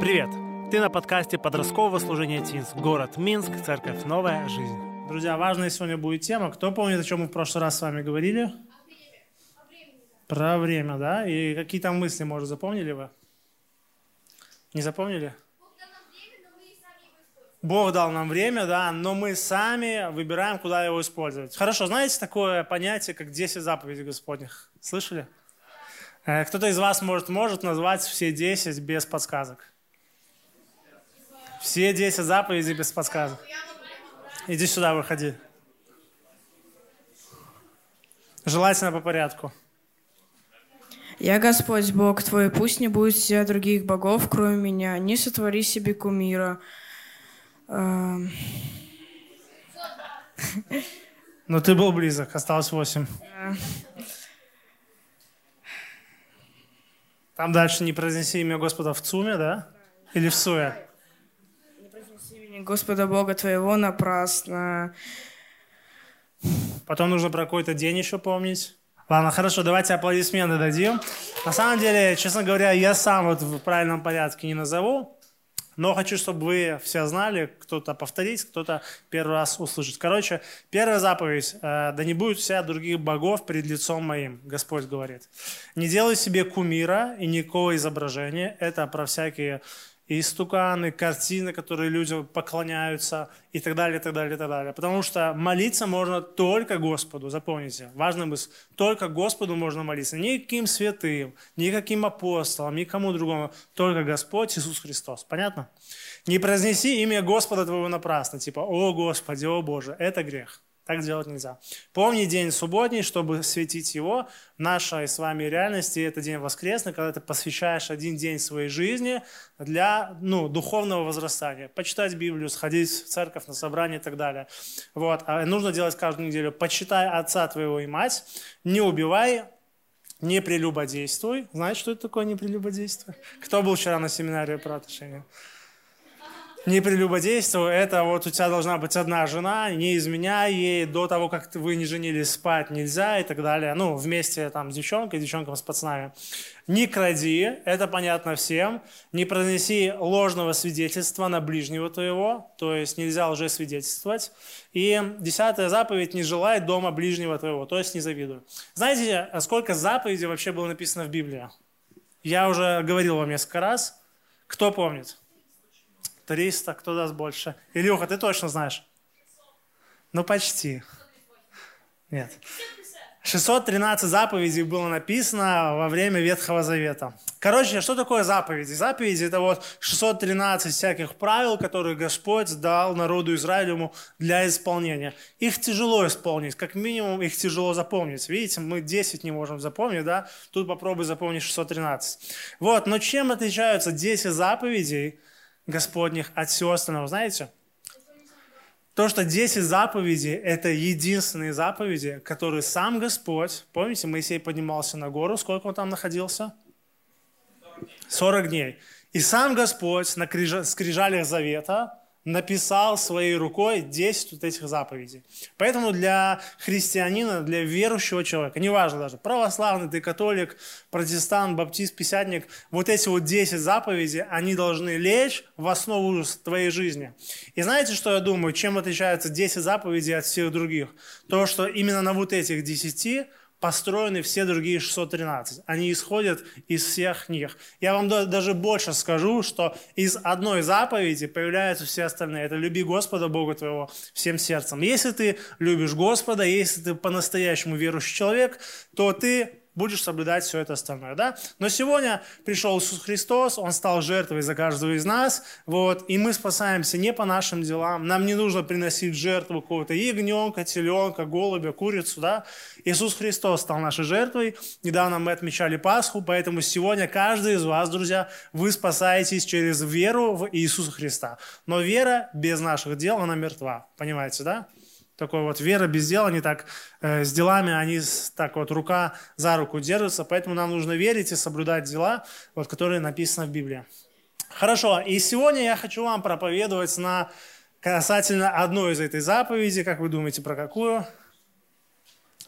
Привет! Ты на подкасте подросткового служения ТИНС. Город Минск, церковь «Новая жизнь». Друзья, важная сегодня будет тема. Кто помнит, о чем мы в прошлый раз с вами говорили? Про время, да? И какие там мысли, может, запомнили вы? Не запомнили? Бог дал нам время, да, но мы сами выбираем, куда его использовать. Хорошо, знаете такое понятие, как 10 заповедей Господних? Слышали? Э, кто-то из вас может, может назвать все 10 без подсказок? Все 10 заповедей без подсказок. Иди сюда, выходи. Желательно по порядку. Я Господь Бог твой, пусть не будет тебя других богов, кроме меня. Не сотвори себе кумира. Эм. Ну, ты был близок, осталось восемь. Там дальше не произнеси имя Господа в ЦУМе, да? Или в СУе? Господа Бога твоего напрасно. Потом нужно про какой-то день еще помнить. Ладно, хорошо, давайте аплодисменты дадим. На самом деле, честно говоря, я сам вот в правильном порядке не назову. Но хочу, чтобы вы все знали, кто-то повторить, кто-то первый раз услышать. Короче, первая заповедь. Э, «Да не будет вся других богов перед лицом моим», Господь говорит. «Не делай себе кумира и никакого изображения». Это про всякие и истуканы, картины, которые люди поклоняются и так далее, и так далее, и так далее. Потому что молиться можно только Господу, запомните, важно мысль, только Господу можно молиться, никаким святым, никаким апостолам, никому другому, только Господь Иисус Христос. Понятно? Не произнеси имя Господа твоего напрасно, типа «О Господи, о Боже», это грех. Так делать нельзя. Помни день субботний, чтобы светить его. В нашей с вами реальности это день воскресный, когда ты посвящаешь один день своей жизни для ну, духовного возрастания. Почитать Библию, сходить в церковь на собрание и так далее. Вот. А нужно делать каждую неделю. Почитай отца твоего и мать, не убивай, не прелюбодействуй. Знаете, что это такое не прелюбодействие? Кто был вчера на семинаре про отношения? Не прелюбодействуй, это вот у тебя должна быть одна жена, не изменяй ей, до того, как вы не женились, спать нельзя и так далее. Ну, вместе там с девчонкой, девчонкам с пацанами. Не кради, это понятно всем. Не произнеси ложного свидетельства на ближнего твоего, то есть нельзя уже свидетельствовать. И десятая заповедь, не желай дома ближнего твоего, то есть не завидуй. Знаете, сколько заповедей вообще было написано в Библии? Я уже говорил вам несколько раз. Кто помнит? 300, кто даст больше? Илюха, ты точно знаешь? Ну, почти. Нет. 613 заповедей было написано во время Ветхого Завета. Короче, что такое заповеди? Заповеди – это вот 613 всяких правил, которые Господь дал народу Израилеву для исполнения. Их тяжело исполнить, как минимум их тяжело запомнить. Видите, мы 10 не можем запомнить, да? Тут попробуй запомнить 613. Вот, но чем отличаются 10 заповедей Господних от всего остального. Знаете? То, что 10 заповедей – это единственные заповеди, которые сам Господь, помните, Моисей поднимался на гору, сколько он там находился? 40 дней. И сам Господь на скрижалях завета написал своей рукой 10 вот этих заповедей. Поэтому для христианина, для верующего человека, неважно даже, православный ты, католик, протестант, баптист, писятник, вот эти вот 10 заповедей, они должны лечь в основу твоей жизни. И знаете, что я думаю, чем отличаются 10 заповедей от всех других? То, что именно на вот этих 10 построены все другие 613. Они исходят из всех них. Я вам даже больше скажу, что из одной заповеди появляются все остальные. Это люби Господа Бога твоего всем сердцем. Если ты любишь Господа, если ты по-настоящему верующий человек, то ты будешь соблюдать все это остальное, да? Но сегодня пришел Иисус Христос, Он стал жертвой за каждого из нас, вот, и мы спасаемся не по нашим делам, нам не нужно приносить жертву какого-то ягненка, теленка, голубя, курицу, да? Иисус Христос стал нашей жертвой, недавно мы отмечали Пасху, поэтому сегодня каждый из вас, друзья, вы спасаетесь через веру в Иисуса Христа. Но вера без наших дел, она мертва, понимаете, да? Такой вот вера без дела, они так э, с делами, они так вот рука за руку держатся, поэтому нам нужно верить и соблюдать дела, вот, которые написаны в Библии. Хорошо, и сегодня я хочу вам проповедовать на касательно одной из этой заповеди, как вы думаете, про какую?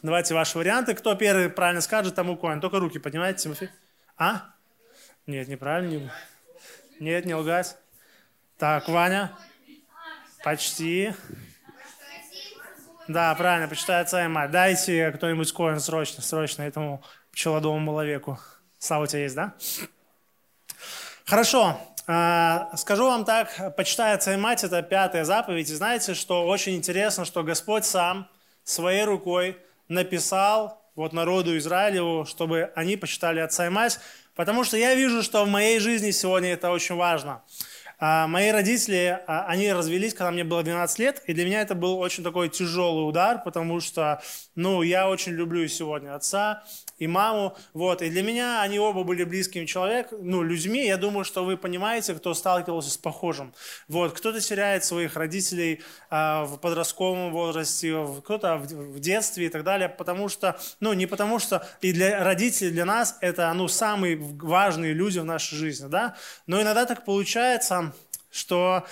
Давайте ваши варианты. Кто первый правильно скажет, тому коин. Только руки поднимайте, Тимофей. А? Нет, неправильно. Нет, не лгать. Так, Ваня? Почти. Да, правильно, почитает отца и мать. Дайте кто-нибудь коин срочно, срочно этому пчелодому человеку. Слава у тебя есть, да? Хорошо. А, скажу вам так, почитай отца и мать, это пятая заповедь. И знаете, что очень интересно, что Господь сам своей рукой написал вот народу Израилеву, чтобы они почитали отца и мать, потому что я вижу, что в моей жизни сегодня это очень важно. А, мои родители, а, они развелись, когда мне было 12 лет, и для меня это был очень такой тяжелый удар, потому что, ну, я очень люблю сегодня отца, и маму, вот, и для меня они оба были близким человек, ну, людьми, я думаю, что вы понимаете, кто сталкивался с похожим, вот, кто-то теряет своих родителей а, в подростковом возрасте, кто-то в, в детстве и так далее, потому что, ну, не потому что, и для родителей, для нас это, ну, самые важные люди в нашей жизни, да, но иногда так получается, что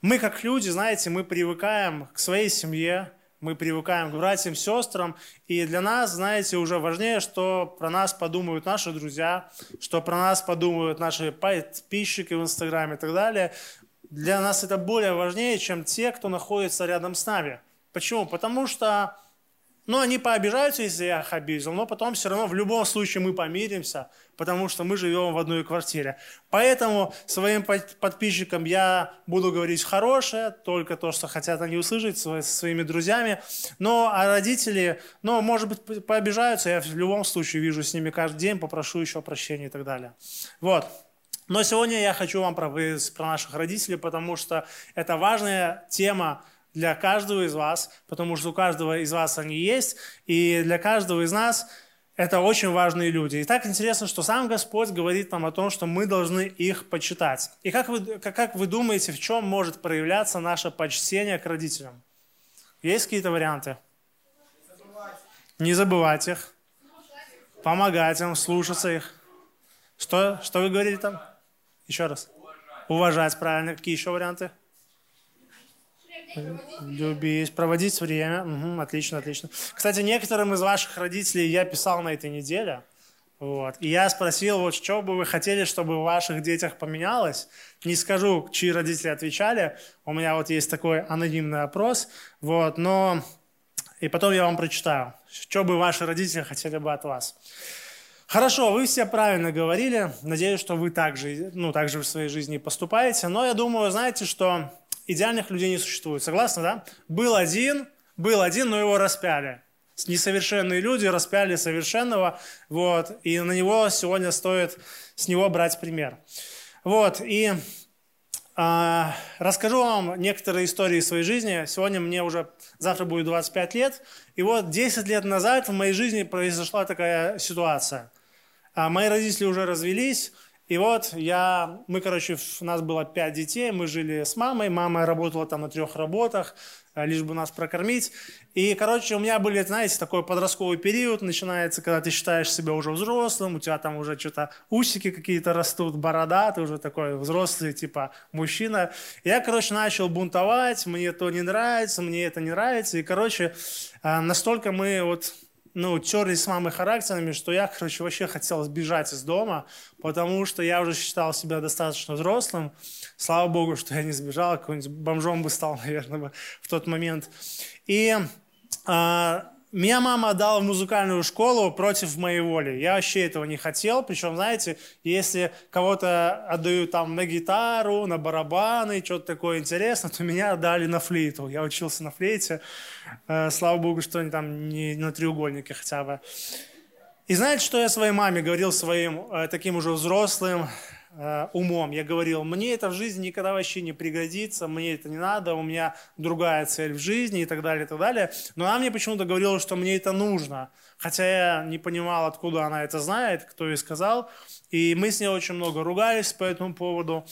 мы как люди, знаете, мы привыкаем к своей семье, мы привыкаем к братьям, сестрам, и для нас, знаете, уже важнее, что про нас подумают наши друзья, что про нас подумают наши подписчики в Инстаграме и так далее. Для нас это более важнее, чем те, кто находится рядом с нами. Почему? Потому что ну, они пообижаются, если я их обидел, но потом все равно в любом случае мы помиримся, потому что мы живем в одной квартире. Поэтому своим подписчикам я буду говорить хорошее, только то, что хотят они услышать со своими друзьями. Но а родители, ну, может быть, пообижаются, я в любом случае вижу с ними каждый день, попрошу еще прощения и так далее. Вот. Но сегодня я хочу вам про, про наших родителей, потому что это важная тема, для каждого из вас, потому что у каждого из вас они есть, и для каждого из нас это очень важные люди. И так интересно, что сам Господь говорит нам о том, что мы должны их почитать. И как вы, как, как вы думаете, в чем может проявляться наше почтение к родителям? Есть какие-то варианты? Не забывать их, помогать им, слушаться их. Что, что вы говорили там? Еще раз. Уважать, правильно. Какие еще варианты? Любить, проводить время. Угу, отлично, отлично. Кстати, некоторым из ваших родителей я писал на этой неделе. Вот. И я спросил, вот что бы вы хотели, чтобы в ваших детях поменялось. Не скажу, чьи родители отвечали. У меня вот есть такой анонимный опрос. Вот, но... И потом я вам прочитаю, что бы ваши родители хотели бы от вас. Хорошо, вы все правильно говорили. Надеюсь, что вы также, ну, также в своей жизни поступаете. Но я думаю, знаете, что идеальных людей не существует. Согласны, да? Был один, был один, но его распяли. Несовершенные люди распяли совершенного, вот, и на него сегодня стоит с него брать пример. Вот, и э, расскажу вам некоторые истории своей жизни. Сегодня мне уже, завтра будет 25 лет, и вот 10 лет назад в моей жизни произошла такая ситуация. А мои родители уже развелись, и вот я, мы, короче, у нас было пять детей, мы жили с мамой, мама работала там на трех работах, э, лишь бы нас прокормить. И, короче, у меня были, знаете, такой подростковый период начинается, когда ты считаешь себя уже взрослым, у тебя там уже что-то усики какие-то растут, борода, ты уже такой взрослый, типа, мужчина. Я, короче, начал бунтовать, мне это не нравится, мне это не нравится. И, короче, э, настолько мы вот ну, терлись с мамой характерами, что я, короче, вообще хотел сбежать из дома, потому что я уже считал себя достаточно взрослым. Слава богу, что я не сбежал, какой-нибудь бомжом бы стал, наверное, в тот момент. И а, меня мама отдала в музыкальную школу против моей воли. Я вообще этого не хотел. Причем, знаете, если кого-то отдают там на гитару, на барабаны, что-то такое интересное, то меня отдали на флейту. Я учился на флейте. Э, слава богу, что там не на треугольнике хотя бы. И знаете, что я своей маме говорил своим э, таким уже взрослым, Э, умом. Я говорил, мне это в жизни никогда вообще не пригодится, мне это не надо, у меня другая цель в жизни и так далее, и так далее. Но она мне почему-то говорила, что мне это нужно. Хотя я не понимал, откуда она это знает, кто ей сказал. И мы с ней очень много ругались по этому поводу.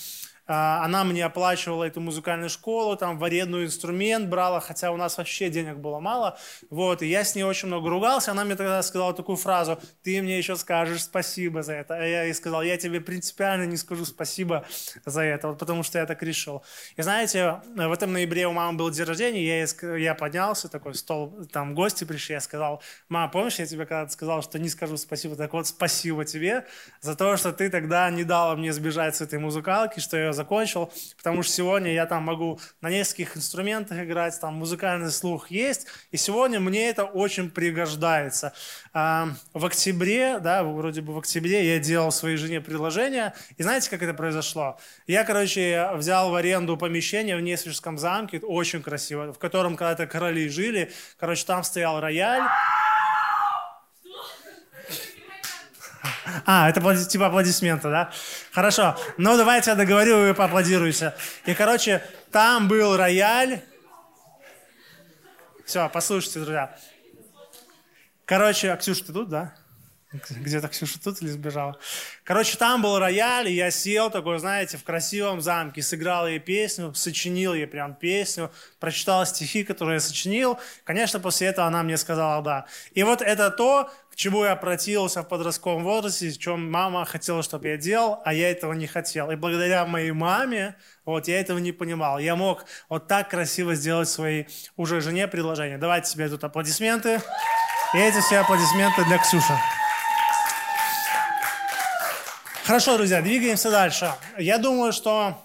А, она мне оплачивала эту музыкальную школу, там в аренду инструмент брала, хотя у нас вообще денег было мало. Вот, и я с ней очень много ругался. Она мне тогда сказала такую фразу, ты мне еще скажешь спасибо за это. А я ей сказал, я тебе принципиально не скажу спасибо за это, вот потому что я так решил. И знаете, в этом ноябре у мамы был день рождения, я, ей, я поднялся, такой стол, там гости пришли, я сказал, мама, помнишь, я тебе когда-то сказал, что не скажу спасибо, так вот спасибо тебе за то, что ты тогда не дала мне сбежать с этой музыкалки, что я закончил, потому что сегодня я там могу на нескольких инструментах играть, там музыкальный слух есть, и сегодня мне это очень пригождается. А, в октябре, да, вроде бы в октябре я делал своей жене предложение, и знаете, как это произошло? Я, короче, взял в аренду помещение в Несвежском замке, очень красиво, в котором когда-то короли жили, короче, там стоял рояль, А, это типа аплодисменты, да? Хорошо. Ну, давайте я договорю, вы поаплодируете. И, короче, там был рояль. Все, послушайте, друзья. Короче, а Ксюша, ты тут, да? Где-то Ксюша тут или сбежала? Короче, там был рояль, и я сел такой, знаете, в красивом замке, сыграл ей песню, сочинил ей прям песню, прочитал стихи, которые я сочинил. Конечно, после этого она мне сказала «да». И вот это то, чему я противился в подростковом возрасте, чем мама хотела, чтобы я делал, а я этого не хотел. И благодаря моей маме, вот, я этого не понимал. Я мог вот так красиво сделать своей уже жене предложение. Давайте себе тут аплодисменты. И эти все аплодисменты для Ксюши. Хорошо, друзья, двигаемся дальше. Я думаю, что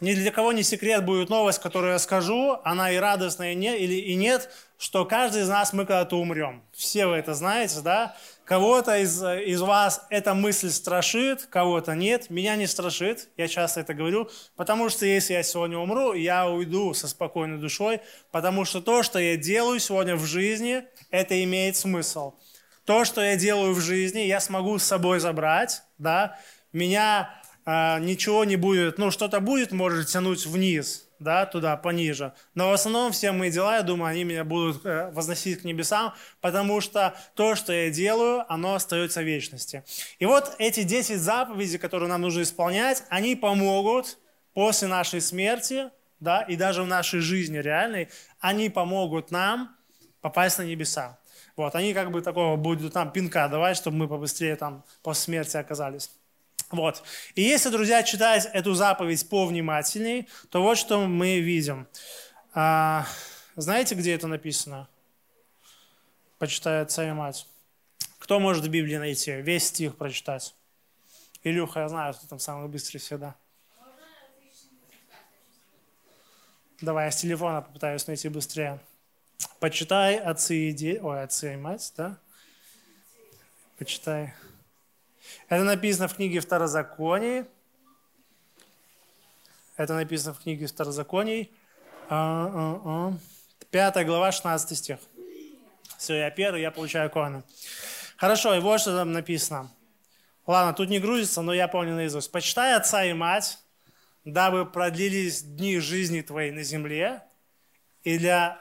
ни для кого не секрет будет новость, которую я скажу, она и радостная, и, не, или, и нет, что каждый из нас мы когда-то умрем. Все вы это знаете, да? Кого-то из, из вас эта мысль страшит, кого-то нет. Меня не страшит, я часто это говорю, потому что если я сегодня умру, я уйду со спокойной душой, потому что то, что я делаю сегодня в жизни, это имеет смысл. То, что я делаю в жизни, я смогу с собой забрать, да, меня э, ничего не будет, ну, что-то будет, может тянуть вниз, да, туда, пониже. Но в основном все мои дела, я думаю, они меня будут э, возносить к небесам, потому что то, что я делаю, оно остается в вечности. И вот эти 10 заповедей, которые нам нужно исполнять, они помогут после нашей смерти, да, и даже в нашей жизни реальной, они помогут нам попасть на небеса. Вот, они как бы такого будут нам пинка давать, чтобы мы побыстрее там после смерти оказались. Вот. И если, друзья, читать эту заповедь повнимательней, то вот что мы видим. А, знаете, где это написано? Почитай отца и мать. Кто может в Библии найти? Весь стих прочитать. Илюха, я знаю, кто там самый быстрый всегда. Давай, я с телефона попытаюсь найти быстрее. Почитай отцы и дети, ой, отцы и мать, да? Почитай. Это написано в книге Второзаконий. Это написано в книге Второзаконий. А, а, а. Пятая глава, 16 стих. Все, я первый, я получаю корону. Хорошо, и вот что там написано. Ладно, тут не грузится, но я помню наизусть. «Почитай отца и мать, дабы продлились дни жизни твоей на земле, и для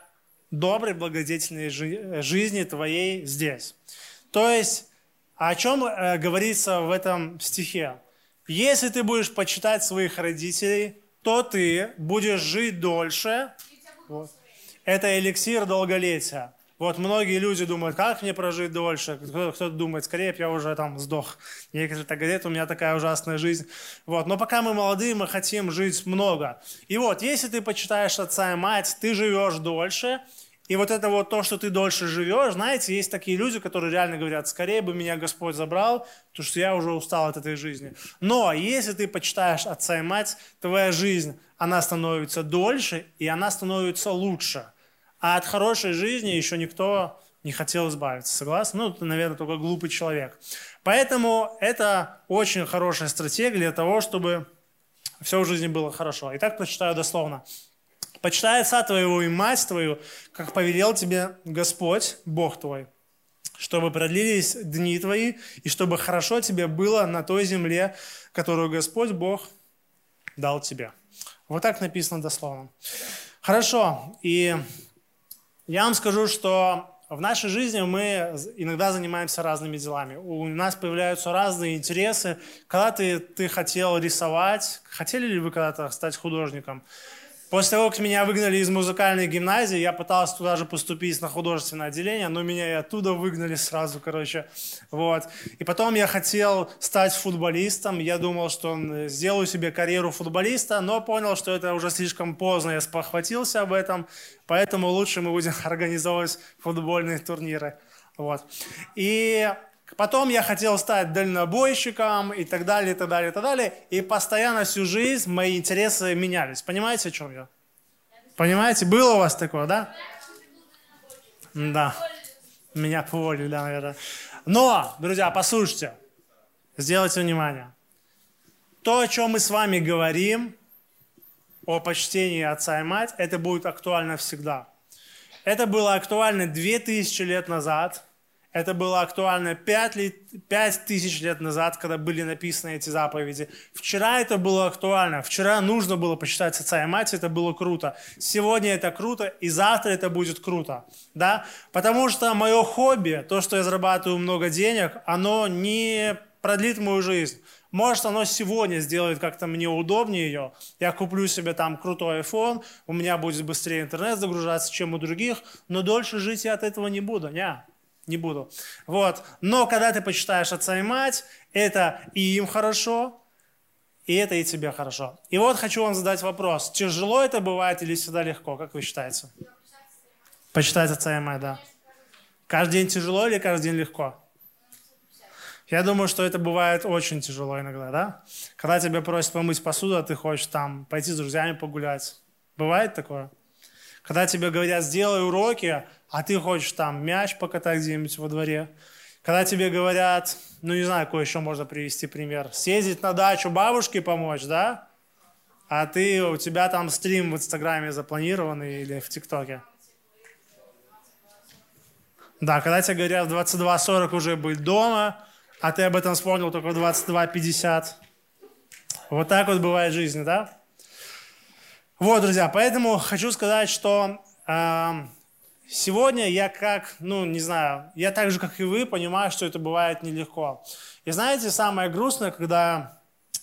доброй, благодетельной жизни твоей здесь». То есть о чем э, говорится в этом стихе? Если ты будешь почитать своих родителей, то ты будешь жить дольше. Вот. Это эликсир долголетия. Вот многие люди думают, как мне прожить дольше? Кто-то думает, скорее я уже там сдох. Некоторые так говорят, у меня такая ужасная жизнь. Вот. Но пока мы молодые, мы хотим жить много. И вот, если ты почитаешь отца и мать, ты живешь дольше, и вот это вот то, что ты дольше живешь, знаете, есть такие люди, которые реально говорят, скорее бы меня Господь забрал, потому что я уже устал от этой жизни. Но если ты почитаешь отца и мать, твоя жизнь, она становится дольше, и она становится лучше. А от хорошей жизни еще никто не хотел избавиться, согласен? Ну, ты, наверное, только глупый человек. Поэтому это очень хорошая стратегия для того, чтобы все в жизни было хорошо. Итак, прочитаю дословно. Почитай отца твоего и мать твою, как повелел тебе Господь, Бог твой, чтобы продлились дни твои, и чтобы хорошо тебе было на той земле, которую Господь Бог дал тебе. Вот так написано дословно. Хорошо, и я вам скажу, что в нашей жизни мы иногда занимаемся разными делами. У нас появляются разные интересы. Когда ты, ты хотел рисовать, хотели ли вы когда-то стать художником? После того, как меня выгнали из музыкальной гимназии, я пытался туда же поступить на художественное отделение, но меня и оттуда выгнали сразу, короче. Вот. И потом я хотел стать футболистом. Я думал, что сделаю себе карьеру футболиста, но понял, что это уже слишком поздно. Я спохватился об этом, поэтому лучше мы будем организовывать футбольные турниры. Вот. И Потом я хотел стать дальнобойщиком и так далее, и так далее, и так далее. И постоянно всю жизнь мои интересы менялись. Понимаете, о чем я? Понимаете, было у вас такое, да? Да. Меня поволили, да, наверное. Но, друзья, послушайте, сделайте внимание. То, о чем мы с вами говорим, о почтении отца и мать, это будет актуально всегда. Это было актуально 2000 лет назад – это было актуально 5, лет, 5 тысяч лет назад, когда были написаны эти заповеди. Вчера это было актуально. Вчера нужно было почитать отца и мать, это было круто. Сегодня это круто, и завтра это будет круто. Да? Потому что мое хобби, то, что я зарабатываю много денег, оно не продлит мою жизнь. Может, оно сегодня сделает как-то мне удобнее ее. Я куплю себе там крутой iPhone, у меня будет быстрее интернет загружаться, чем у других, но дольше жить я от этого не буду. Не не буду. Вот. Но когда ты почитаешь отца и мать, это и им хорошо, и это и тебе хорошо. И вот хочу вам задать вопрос. Тяжело это бывает или всегда легко? Как вы считаете? Почитать отца и мать, да. Каждый день тяжело или каждый день легко? Я думаю, что это бывает очень тяжело иногда, да? Когда тебя просят помыть посуду, а ты хочешь там пойти с друзьями погулять. Бывает такое? Когда тебе говорят, сделай уроки, а ты хочешь там мяч покатать где-нибудь во дворе. Когда тебе говорят, ну не знаю, какой еще можно привести пример, съездить на дачу бабушке помочь, да? А ты, у тебя там стрим в Инстаграме запланированный или в ТикТоке. Да, когда тебе говорят в 22.40 уже быть дома, а ты об этом вспомнил только в 22.50. Вот так вот бывает жизнь, да? Вот, друзья, поэтому хочу сказать, что э, сегодня я как, ну, не знаю, я так же, как и вы, понимаю, что это бывает нелегко. И знаете, самое грустное, когда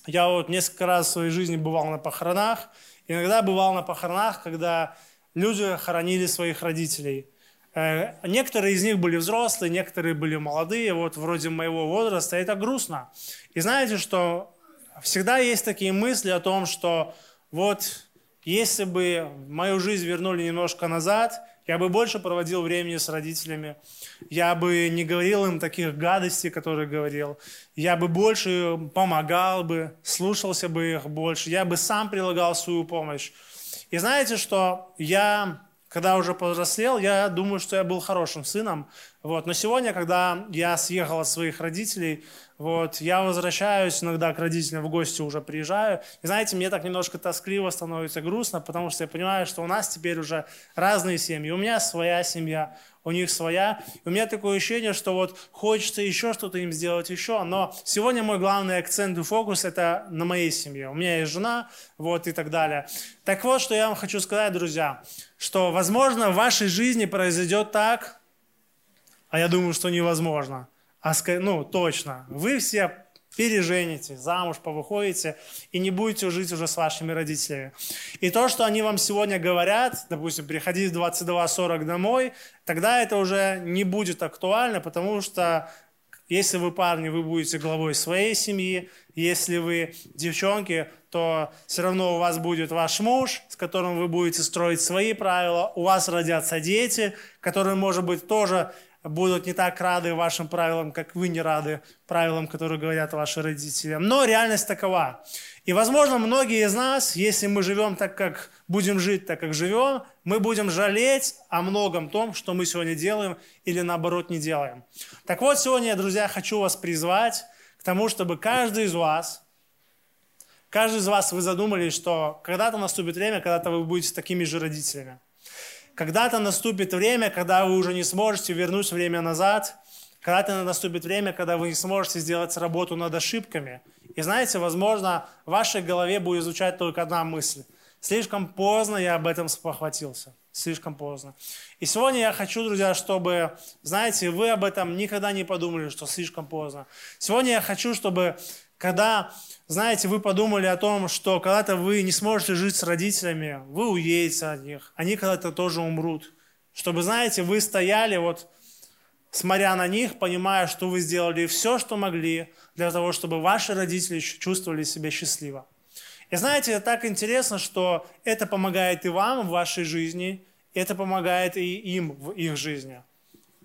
я вот несколько раз в своей жизни бывал на похоронах, иногда бывал на похоронах, когда люди хоронили своих родителей. Э, некоторые из них были взрослые, некоторые были молодые, вот вроде моего возраста, это грустно. И знаете, что всегда есть такие мысли о том, что вот если бы мою жизнь вернули немножко назад, я бы больше проводил времени с родителями, я бы не говорил им таких гадостей, которые говорил, я бы больше помогал бы, слушался бы их больше, я бы сам прилагал свою помощь. И знаете, что я, когда уже повзрослел, я думаю, что я был хорошим сыном, вот. но сегодня, когда я съехал от своих родителей, вот, я возвращаюсь иногда к родителям в гости уже приезжаю. И знаете, мне так немножко тоскливо становится грустно, потому что я понимаю, что у нас теперь уже разные семьи. У меня своя семья, у них своя. И у меня такое ощущение, что вот хочется еще что-то им сделать еще. Но сегодня мой главный акцент и фокус это на моей семье. У меня есть жена, вот и так далее. Так вот, что я вам хочу сказать, друзья, что, возможно, в вашей жизни произойдет так, а я думаю, что невозможно – а, ну, точно, вы все пережените, замуж повыходите и не будете жить уже с вашими родителями. И то, что они вам сегодня говорят, допустим, приходи в 22.40 домой, тогда это уже не будет актуально, потому что если вы парни, вы будете главой своей семьи, если вы девчонки, то все равно у вас будет ваш муж, с которым вы будете строить свои правила, у вас родятся дети, которые, может быть, тоже будут не так рады вашим правилам, как вы не рады правилам, которые говорят ваши родители. Но реальность такова. И, возможно, многие из нас, если мы живем так, как будем жить так, как живем, мы будем жалеть о многом том, что мы сегодня делаем или наоборот не делаем. Так вот, сегодня, друзья, хочу вас призвать к тому, чтобы каждый из вас, каждый из вас, вы задумались, что когда-то наступит время, когда-то вы будете такими же родителями. Когда-то наступит время, когда вы уже не сможете вернуть время назад, когда-то наступит время, когда вы не сможете сделать работу над ошибками. И знаете, возможно, в вашей голове будет звучать только одна мысль. Слишком поздно я об этом спохватился. слишком поздно. И сегодня я хочу, друзья, чтобы, знаете, вы об этом никогда не подумали, что слишком поздно. Сегодня я хочу, чтобы, когда, знаете, вы подумали о том, что когда-то вы не сможете жить с родителями, вы уедете от них, они когда-то тоже умрут. Чтобы, знаете, вы стояли вот, смотря на них, понимая, что вы сделали все, что могли для того, чтобы ваши родители чувствовали себя счастливо. И знаете, это так интересно, что это помогает и вам в вашей жизни, это помогает и им в их жизни.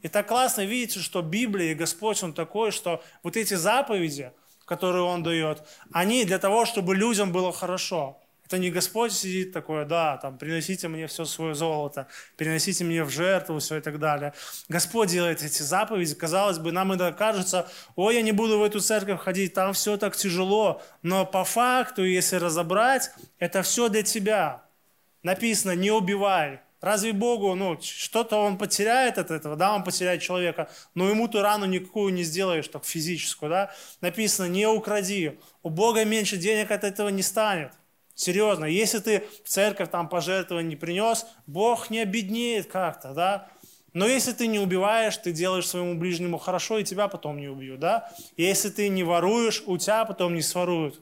И так классно видите, что Библия и Господь, Он такой, что вот эти заповеди, которые Он дает, они для того, чтобы людям было хорошо. Это не Господь сидит такой, да, там, приносите мне все свое золото, переносите мне в жертву, все и так далее. Господь делает эти заповеди. Казалось бы, нам это кажется, ой, я не буду в эту церковь ходить, там все так тяжело. Но по факту, если разобрать, это все для тебя. Написано, не убивай. Разве Богу, ну, что-то он потеряет от этого, да, он потеряет человека, но ему ты рану никакую не сделаешь, так физическую, да. Написано, не укради. У Бога меньше денег от этого не станет. Серьезно, если ты в церковь там пожертвования не принес, Бог не обеднеет как-то, да? Но если ты не убиваешь, ты делаешь своему ближнему хорошо, и тебя потом не убьют, да? Если ты не воруешь, у тебя потом не своруют.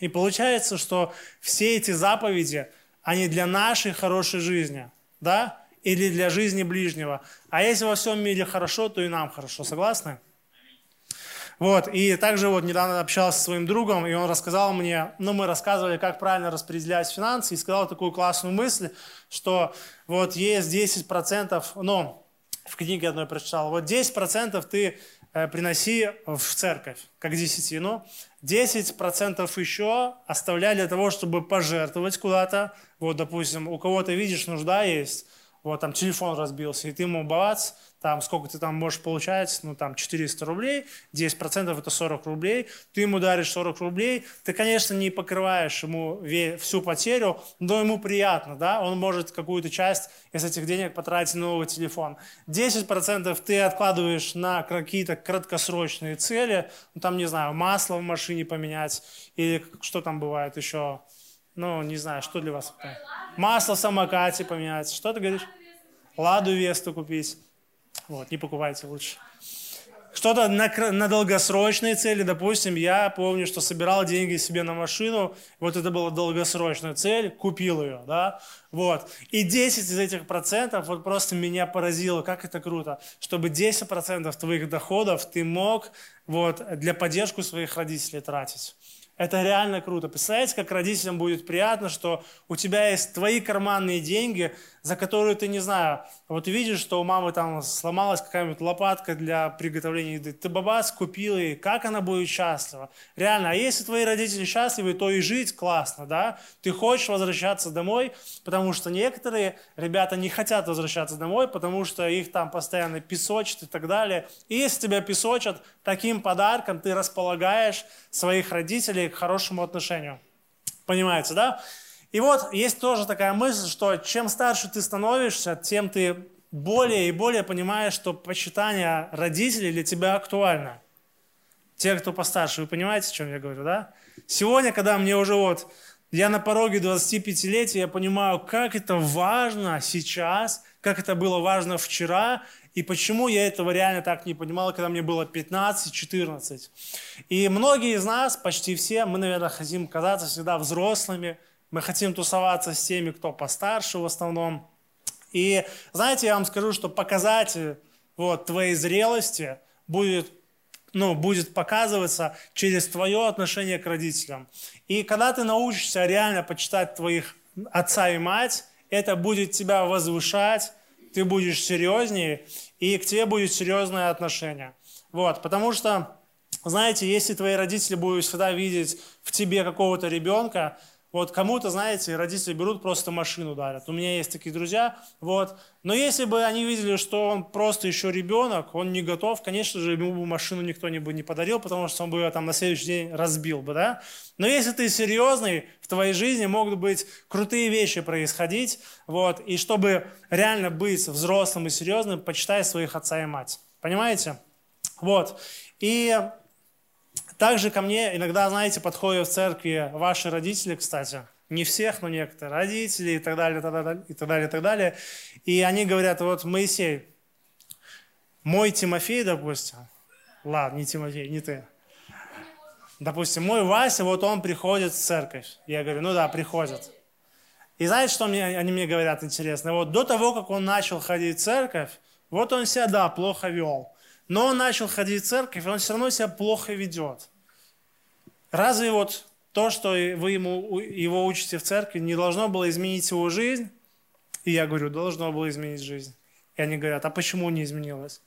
И получается, что все эти заповеди, они для нашей хорошей жизни, да? Или для жизни ближнего. А если во всем мире хорошо, то и нам хорошо. Согласны? Вот, и также вот недавно общался со своим другом, и он рассказал мне, ну, мы рассказывали, как правильно распределять финансы, и сказал такую классную мысль, что вот есть 10%, ну, в книге одной прочитал, вот 10% ты приноси в церковь, как десятину, 10% еще оставляй для того, чтобы пожертвовать куда-то, вот, допустим, у кого-то, видишь, нужда есть, вот там телефон разбился, и ты ему бац, там сколько ты там можешь получать, ну там 400 рублей, 10% это 40 рублей, ты ему даришь 40 рублей, ты, конечно, не покрываешь ему всю потерю, но ему приятно, да, он может какую-то часть из этих денег потратить на новый телефон. 10% ты откладываешь на какие-то краткосрочные цели, ну там, не знаю, масло в машине поменять, или что там бывает еще, ну, не знаю, что для вас? Масло в самокате поменять. Что ты говоришь? Ладу Весту купить. Вот, не покупайте лучше. Что-то на, на долгосрочные цели, допустим, я помню, что собирал деньги себе на машину, вот это была долгосрочная цель, купил ее, да, вот. И 10 из этих процентов, вот просто меня поразило, как это круто, чтобы 10 процентов твоих доходов ты мог вот для поддержку своих родителей тратить. Это реально круто. Представляете, как родителям будет приятно, что у тебя есть твои карманные деньги, за которую ты, не знаю, вот видишь, что у мамы там сломалась какая-нибудь лопатка для приготовления еды, ты бабац купил и как она будет счастлива. Реально, а если твои родители счастливы, то и жить классно, да? Ты хочешь возвращаться домой, потому что некоторые ребята не хотят возвращаться домой, потому что их там постоянно песочат и так далее. И если тебя песочат, таким подарком ты располагаешь своих родителей к хорошему отношению. Понимаете, да? И вот есть тоже такая мысль, что чем старше ты становишься, тем ты более и более понимаешь, что почитание родителей для тебя актуально. Те, кто постарше, вы понимаете, о чем я говорю, да? Сегодня, когда мне уже вот, я на пороге 25-летия, я понимаю, как это важно сейчас, как это было важно вчера, и почему я этого реально так не понимал, когда мне было 15-14. И многие из нас, почти все, мы, наверное, хотим казаться всегда взрослыми, мы хотим тусоваться с теми, кто постарше в основном. И знаете, я вам скажу, что показатель вот, твоей зрелости будет, ну, будет показываться через твое отношение к родителям. И когда ты научишься реально почитать твоих отца и мать, это будет тебя возвышать, ты будешь серьезнее, и к тебе будет серьезное отношение. Вот, потому что, знаете, если твои родители будут всегда видеть в тебе какого-то ребенка, вот кому-то, знаете, родители берут, просто машину дарят. У меня есть такие друзья. Вот. Но если бы они видели, что он просто еще ребенок, он не готов, конечно же, ему бы машину никто не бы не подарил, потому что он бы ее там на следующий день разбил бы, да. Но если ты серьезный, в твоей жизни могут быть крутые вещи происходить. Вот. И чтобы реально быть взрослым и серьезным, почитай своих отца и мать. Понимаете? Вот. И также ко мне иногда, знаете, подходят в церкви ваши родители, кстати. Не всех, но некоторые. Родители и так далее, и так далее, и так далее, и так далее. И они говорят, вот Моисей, мой Тимофей, допустим, ладно, не Тимофей, не ты. Допустим, мой Вася, вот он приходит в церковь. Я говорю, ну да, приходит. И знаете, что мне, они мне говорят интересно? Вот до того, как он начал ходить в церковь, вот он себя, да, плохо вел. Но он начал ходить в церковь, и он все равно себя плохо ведет. Разве вот то, что вы ему, его учите в церкви, не должно было изменить его жизнь? И я говорю, должно было изменить жизнь. И они говорят, а почему не изменилось?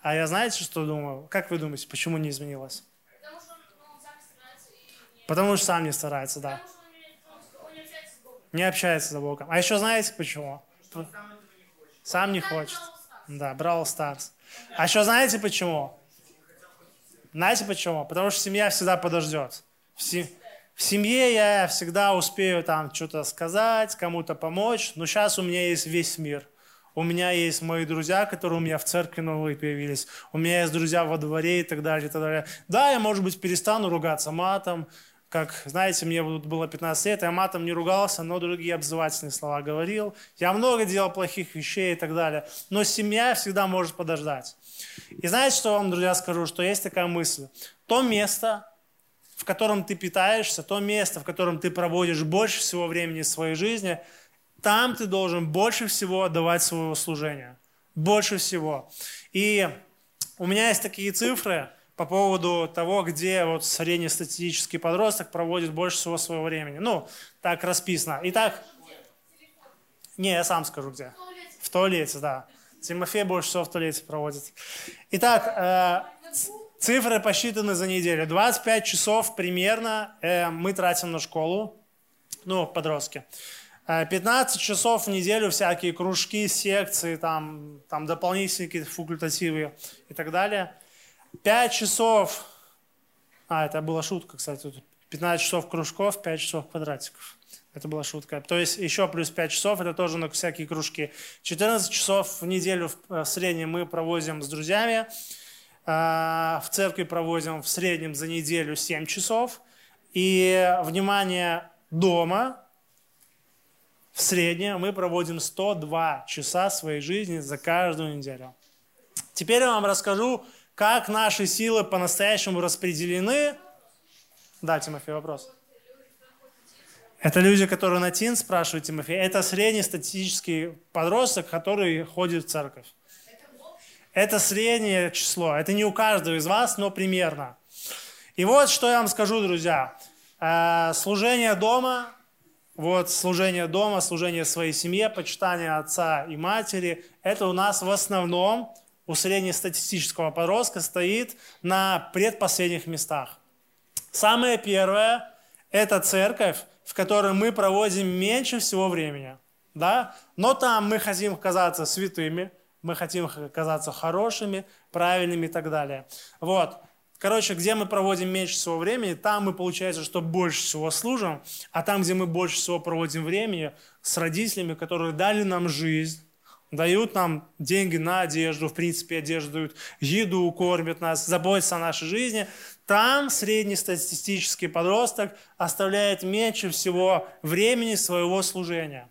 А я знаете, что думаю? Как вы думаете, почему не изменилось? Потому что он, ну, сам старается. И... Потому что сам не старается, да. Не общается с Богом. А еще знаете почему? Сам не хочет. Да, Бравл Старс. А еще знаете почему? Знаете почему? Потому что семья всегда подождет. В, се... в семье я всегда успею там что-то сказать, кому-то помочь, но сейчас у меня есть весь мир. У меня есть мои друзья, которые у меня в церкви новые появились. У меня есть друзья во дворе и так далее, и так далее. Да, я, может быть, перестану ругаться матом, как, знаете, мне было 15 лет, я матом не ругался, но другие обзывательные слова говорил. Я много делал плохих вещей и так далее. Но семья всегда может подождать. И знаете, что вам, друзья, скажу? Что есть такая мысль. То место, в котором ты питаешься, то место, в котором ты проводишь больше всего времени своей жизни, там ты должен больше всего отдавать своего служения. Больше всего. И у меня есть такие цифры – по поводу того, где вот среднестатистический подросток проводит больше всего своего времени. Ну, так расписано. Итак, не, я сам скажу где. В туалете, да. Тимофей больше всего в туалете проводит. Итак, э, цифры посчитаны за неделю. 25 часов примерно э, мы тратим на школу, ну, подростки. 15 э, часов в неделю всякие кружки, секции, там, там дополнительные какие-то факультативы и так далее. 5 часов, а, это была шутка, кстати, 15 часов кружков, 5 часов квадратиков. Это была шутка. То есть еще плюс 5 часов, это тоже на всякие кружки. 14 часов в неделю в э, среднем мы проводим с друзьями. А, в церкви проводим в среднем за неделю 7 часов. И, внимание, дома в среднем мы проводим 102 часа своей жизни за каждую неделю. Теперь я вам расскажу, как наши силы по-настоящему распределены? Да, Тимофей, вопрос. Это люди, которые на ТИН, спрашивают Тимофей. Это среднестатистический подросток, который ходит в церковь. Это среднее число. Это не у каждого из вас, но примерно. И вот что я вам скажу, друзья. Э, служение дома, вот служение дома, служение своей семье, почитание отца и матери, это у нас в основном у среднестатистического подростка стоит на предпоследних местах. Самое первое – это церковь, в которой мы проводим меньше всего времени. Да? Но там мы хотим казаться святыми, мы хотим казаться хорошими, правильными и так далее. Вот. Короче, где мы проводим меньше всего времени, там мы, получается, что больше всего служим, а там, где мы больше всего проводим времени с родителями, которые дали нам жизнь, дают нам деньги на одежду, в принципе, одежду дают, еду кормят нас, заботятся о нашей жизни, там среднестатистический подросток оставляет меньше всего времени своего служения.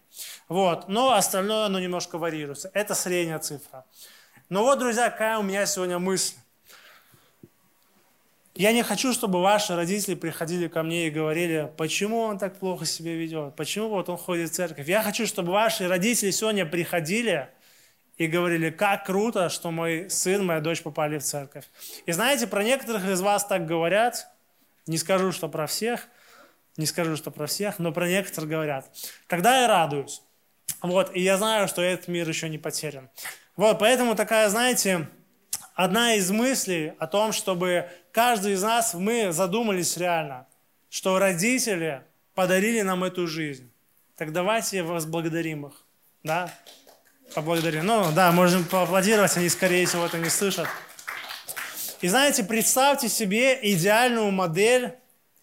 Вот. Но остальное, оно немножко варьируется. Это средняя цифра. Но вот, друзья, какая у меня сегодня мысль. Я не хочу, чтобы ваши родители приходили ко мне и говорили, почему он так плохо себя ведет, почему вот он ходит в церковь. Я хочу, чтобы ваши родители сегодня приходили и говорили, как круто, что мой сын, моя дочь попали в церковь. И знаете, про некоторых из вас так говорят, не скажу, что про всех, не скажу, что про всех, но про некоторых говорят. Тогда я радуюсь. Вот, и я знаю, что этот мир еще не потерян. Вот, поэтому такая, знаете, одна из мыслей о том, чтобы каждый из нас, мы задумались реально, что родители подарили нам эту жизнь. Так давайте возблагодарим их. Да? Поблагодарим. Ну, да, можем поаплодировать, они, скорее всего, это не слышат. И знаете, представьте себе идеальную модель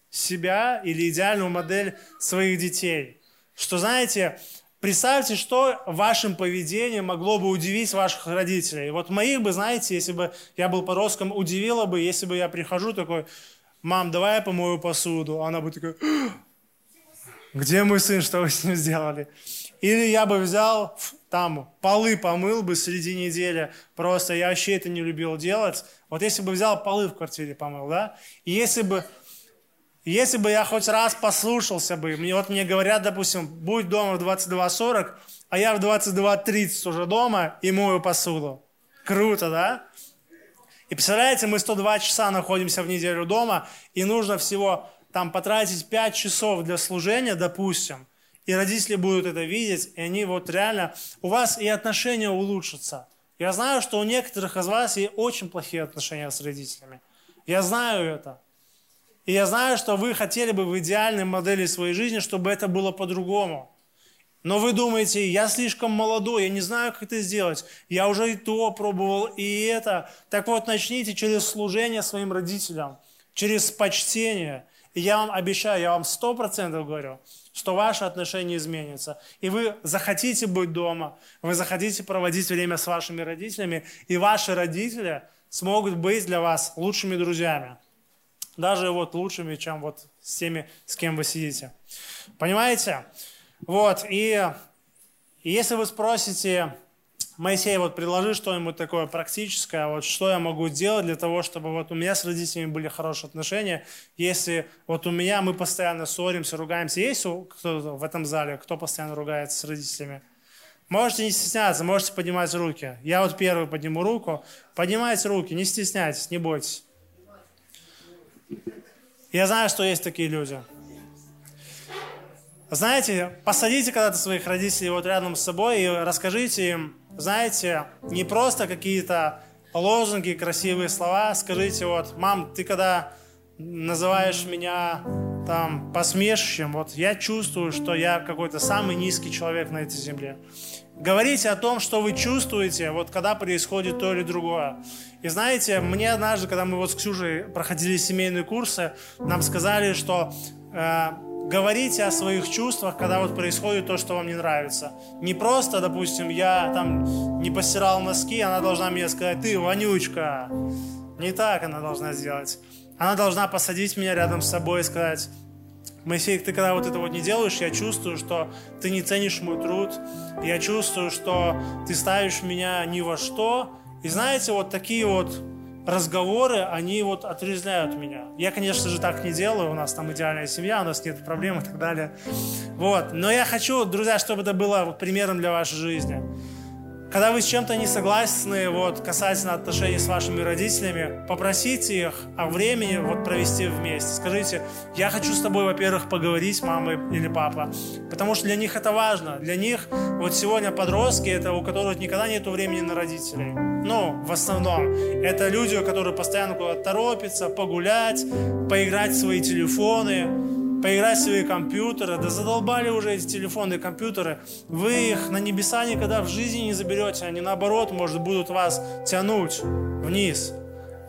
себя или идеальную модель своих детей. Что, знаете, Представьте, что вашим поведением могло бы удивить ваших родителей. Вот моих бы, знаете, если бы я был подростком, удивило бы, если бы я прихожу такой, мам, давай я помою посуду. Она бы такая, Где мой сын, что вы с ним сделали? Или я бы взял, там, полы помыл бы среди недели, просто я вообще это не любил делать. Вот если бы взял полы в квартире помыл, да, и если бы, если бы я хоть раз послушался бы, мне, вот мне говорят, допустим, будь дома в 22.40, а я в 22.30 уже дома и мою посуду. Круто, да? И представляете, мы 102 часа находимся в неделю дома, и нужно всего там потратить 5 часов для служения, допустим, и родители будут это видеть, и они вот реально, у вас и отношения улучшатся. Я знаю, что у некоторых из вас есть очень плохие отношения с родителями. Я знаю это. И я знаю, что вы хотели бы в идеальной модели своей жизни, чтобы это было по-другому. Но вы думаете, я слишком молодой, я не знаю, как это сделать. Я уже и то пробовал, и это. Так вот, начните через служение своим родителям, через почтение. И я вам обещаю, я вам сто процентов говорю, что ваши отношения изменятся. И вы захотите быть дома, вы захотите проводить время с вашими родителями, и ваши родители смогут быть для вас лучшими друзьями. Даже вот лучшими, чем вот с теми, с кем вы сидите. Понимаете? Вот, и, и если вы спросите, Моисей, вот предложи что-нибудь такое практическое, вот что я могу делать для того, чтобы вот у меня с родителями были хорошие отношения, если вот у меня мы постоянно ссоримся, ругаемся, есть кто в этом зале, кто постоянно ругается с родителями? Можете не стесняться, можете поднимать руки. Я вот первый подниму руку. Поднимайте руки, не стесняйтесь, не бойтесь. Я знаю, что есть такие люди. Знаете, посадите когда-то своих родителей вот рядом с собой и расскажите им, знаете, не просто какие-то лозунги, красивые слова, скажите вот, мам, ты когда называешь меня там посмешищем, вот я чувствую, что я какой-то самый низкий человек на этой земле. Говорите о том, что вы чувствуете, вот когда происходит то или другое. И знаете, мне однажды, когда мы вот с Ксюшей проходили семейные курсы, нам сказали, что э, говорите о своих чувствах, когда вот происходит то, что вам не нравится. Не просто, допустим, я там не постирал носки, она должна мне сказать, ты вонючка. Не так она должна сделать. Она должна посадить меня рядом с собой и сказать, Моисей, ты когда вот это вот не делаешь, я чувствую, что ты не ценишь мой труд, я чувствую, что ты ставишь меня ни во что. И знаете, вот такие вот разговоры, они вот отрезляют меня. Я, конечно же, так не делаю, у нас там идеальная семья, у нас нет проблем и так далее. Вот. Но я хочу, друзья, чтобы это было примером для вашей жизни. Когда вы с чем-то не согласны, вот, касательно отношений с вашими родителями, попросите их о времени вот, провести вместе. Скажите, я хочу с тобой, во-первых, поговорить, мама или папа, потому что для них это важно. Для них вот сегодня подростки, это у которых никогда нет времени на родителей. Ну, в основном. Это люди, которые постоянно куда-то торопятся, погулять, поиграть в свои телефоны, поиграть в свои компьютеры. Да задолбали уже эти телефоны и компьютеры. Вы их на небеса никогда в жизни не заберете. Они наоборот, может, будут вас тянуть вниз.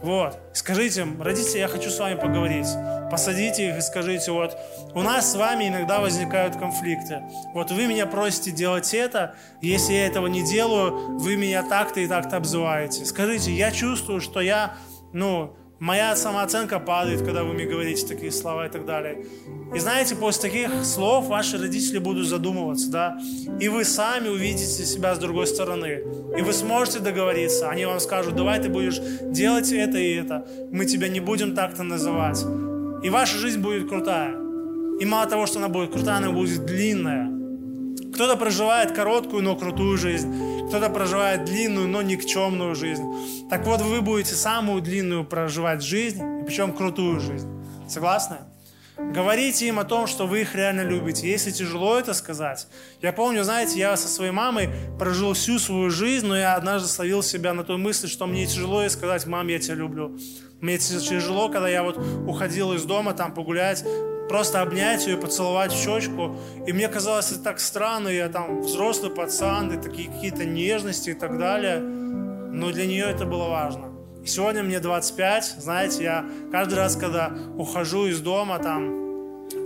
Вот. Скажите им, родители, я хочу с вами поговорить. Посадите их и скажите, вот, у нас с вами иногда возникают конфликты. Вот вы меня просите делать это, если я этого не делаю, вы меня так-то и так-то обзываете. Скажите, я чувствую, что я, ну, моя самооценка падает, когда вы мне говорите такие слова и так далее. И знаете, после таких слов ваши родители будут задумываться, да, и вы сами увидите себя с другой стороны, и вы сможете договориться. Они вам скажут, давай ты будешь делать это и это, мы тебя не будем так-то называть. И ваша жизнь будет крутая. И мало того, что она будет крутая, она будет длинная. Кто-то проживает короткую, но крутую жизнь кто-то проживает длинную, но никчемную жизнь. Так вот, вы будете самую длинную проживать жизнь, и причем крутую жизнь. Согласны? Говорите им о том, что вы их реально любите. Если тяжело это сказать. Я помню, знаете, я со своей мамой прожил всю свою жизнь, но я однажды словил себя на той мысли, что мне тяжело ей сказать, мам, я тебя люблю. Мне тяжело, когда я вот уходил из дома там погулять, просто обнять ее, поцеловать в щечку. И мне казалось это так странно, я там взрослый пацан, и такие какие-то нежности и так далее. Но для нее это было важно. И сегодня мне 25, знаете, я каждый раз, когда ухожу из дома, там,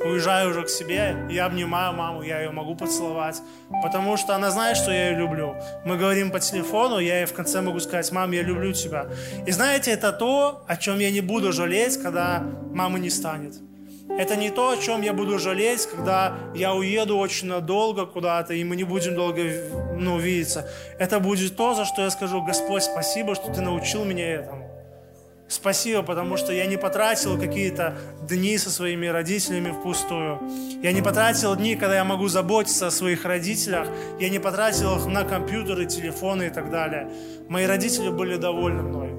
уезжаю уже к себе, я обнимаю маму, я ее могу поцеловать, потому что она знает, что я ее люблю. Мы говорим по телефону, я ей в конце могу сказать, мам, я люблю тебя. И знаете, это то, о чем я не буду жалеть, когда мамы не станет. Это не то, о чем я буду жалеть, когда я уеду очень надолго куда-то, и мы не будем долго ну, видеться. Это будет то, за что я скажу, Господь, спасибо, что Ты научил меня этому. Спасибо, потому что я не потратил какие-то дни со своими родителями впустую. Я не потратил дни, когда я могу заботиться о своих родителях. Я не потратил их на компьютеры, телефоны и так далее. Мои родители были довольны мной.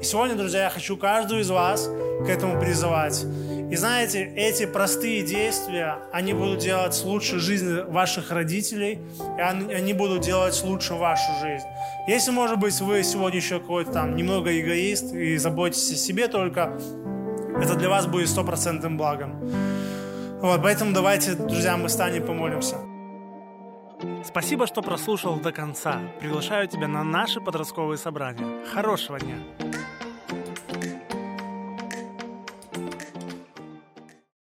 И сегодня, друзья, я хочу каждую из вас к этому призывать. И знаете, эти простые действия, они будут делать лучше жизнь ваших родителей, и они будут делать лучше вашу жизнь. Если, может быть, вы сегодня еще какой-то там немного эгоист и заботитесь о себе только, это для вас будет стопроцентным благом. Вот, поэтому давайте, друзья, мы станем помолимся. Спасибо, что прослушал до конца. Приглашаю тебя на наши подростковые собрания. Хорошего дня!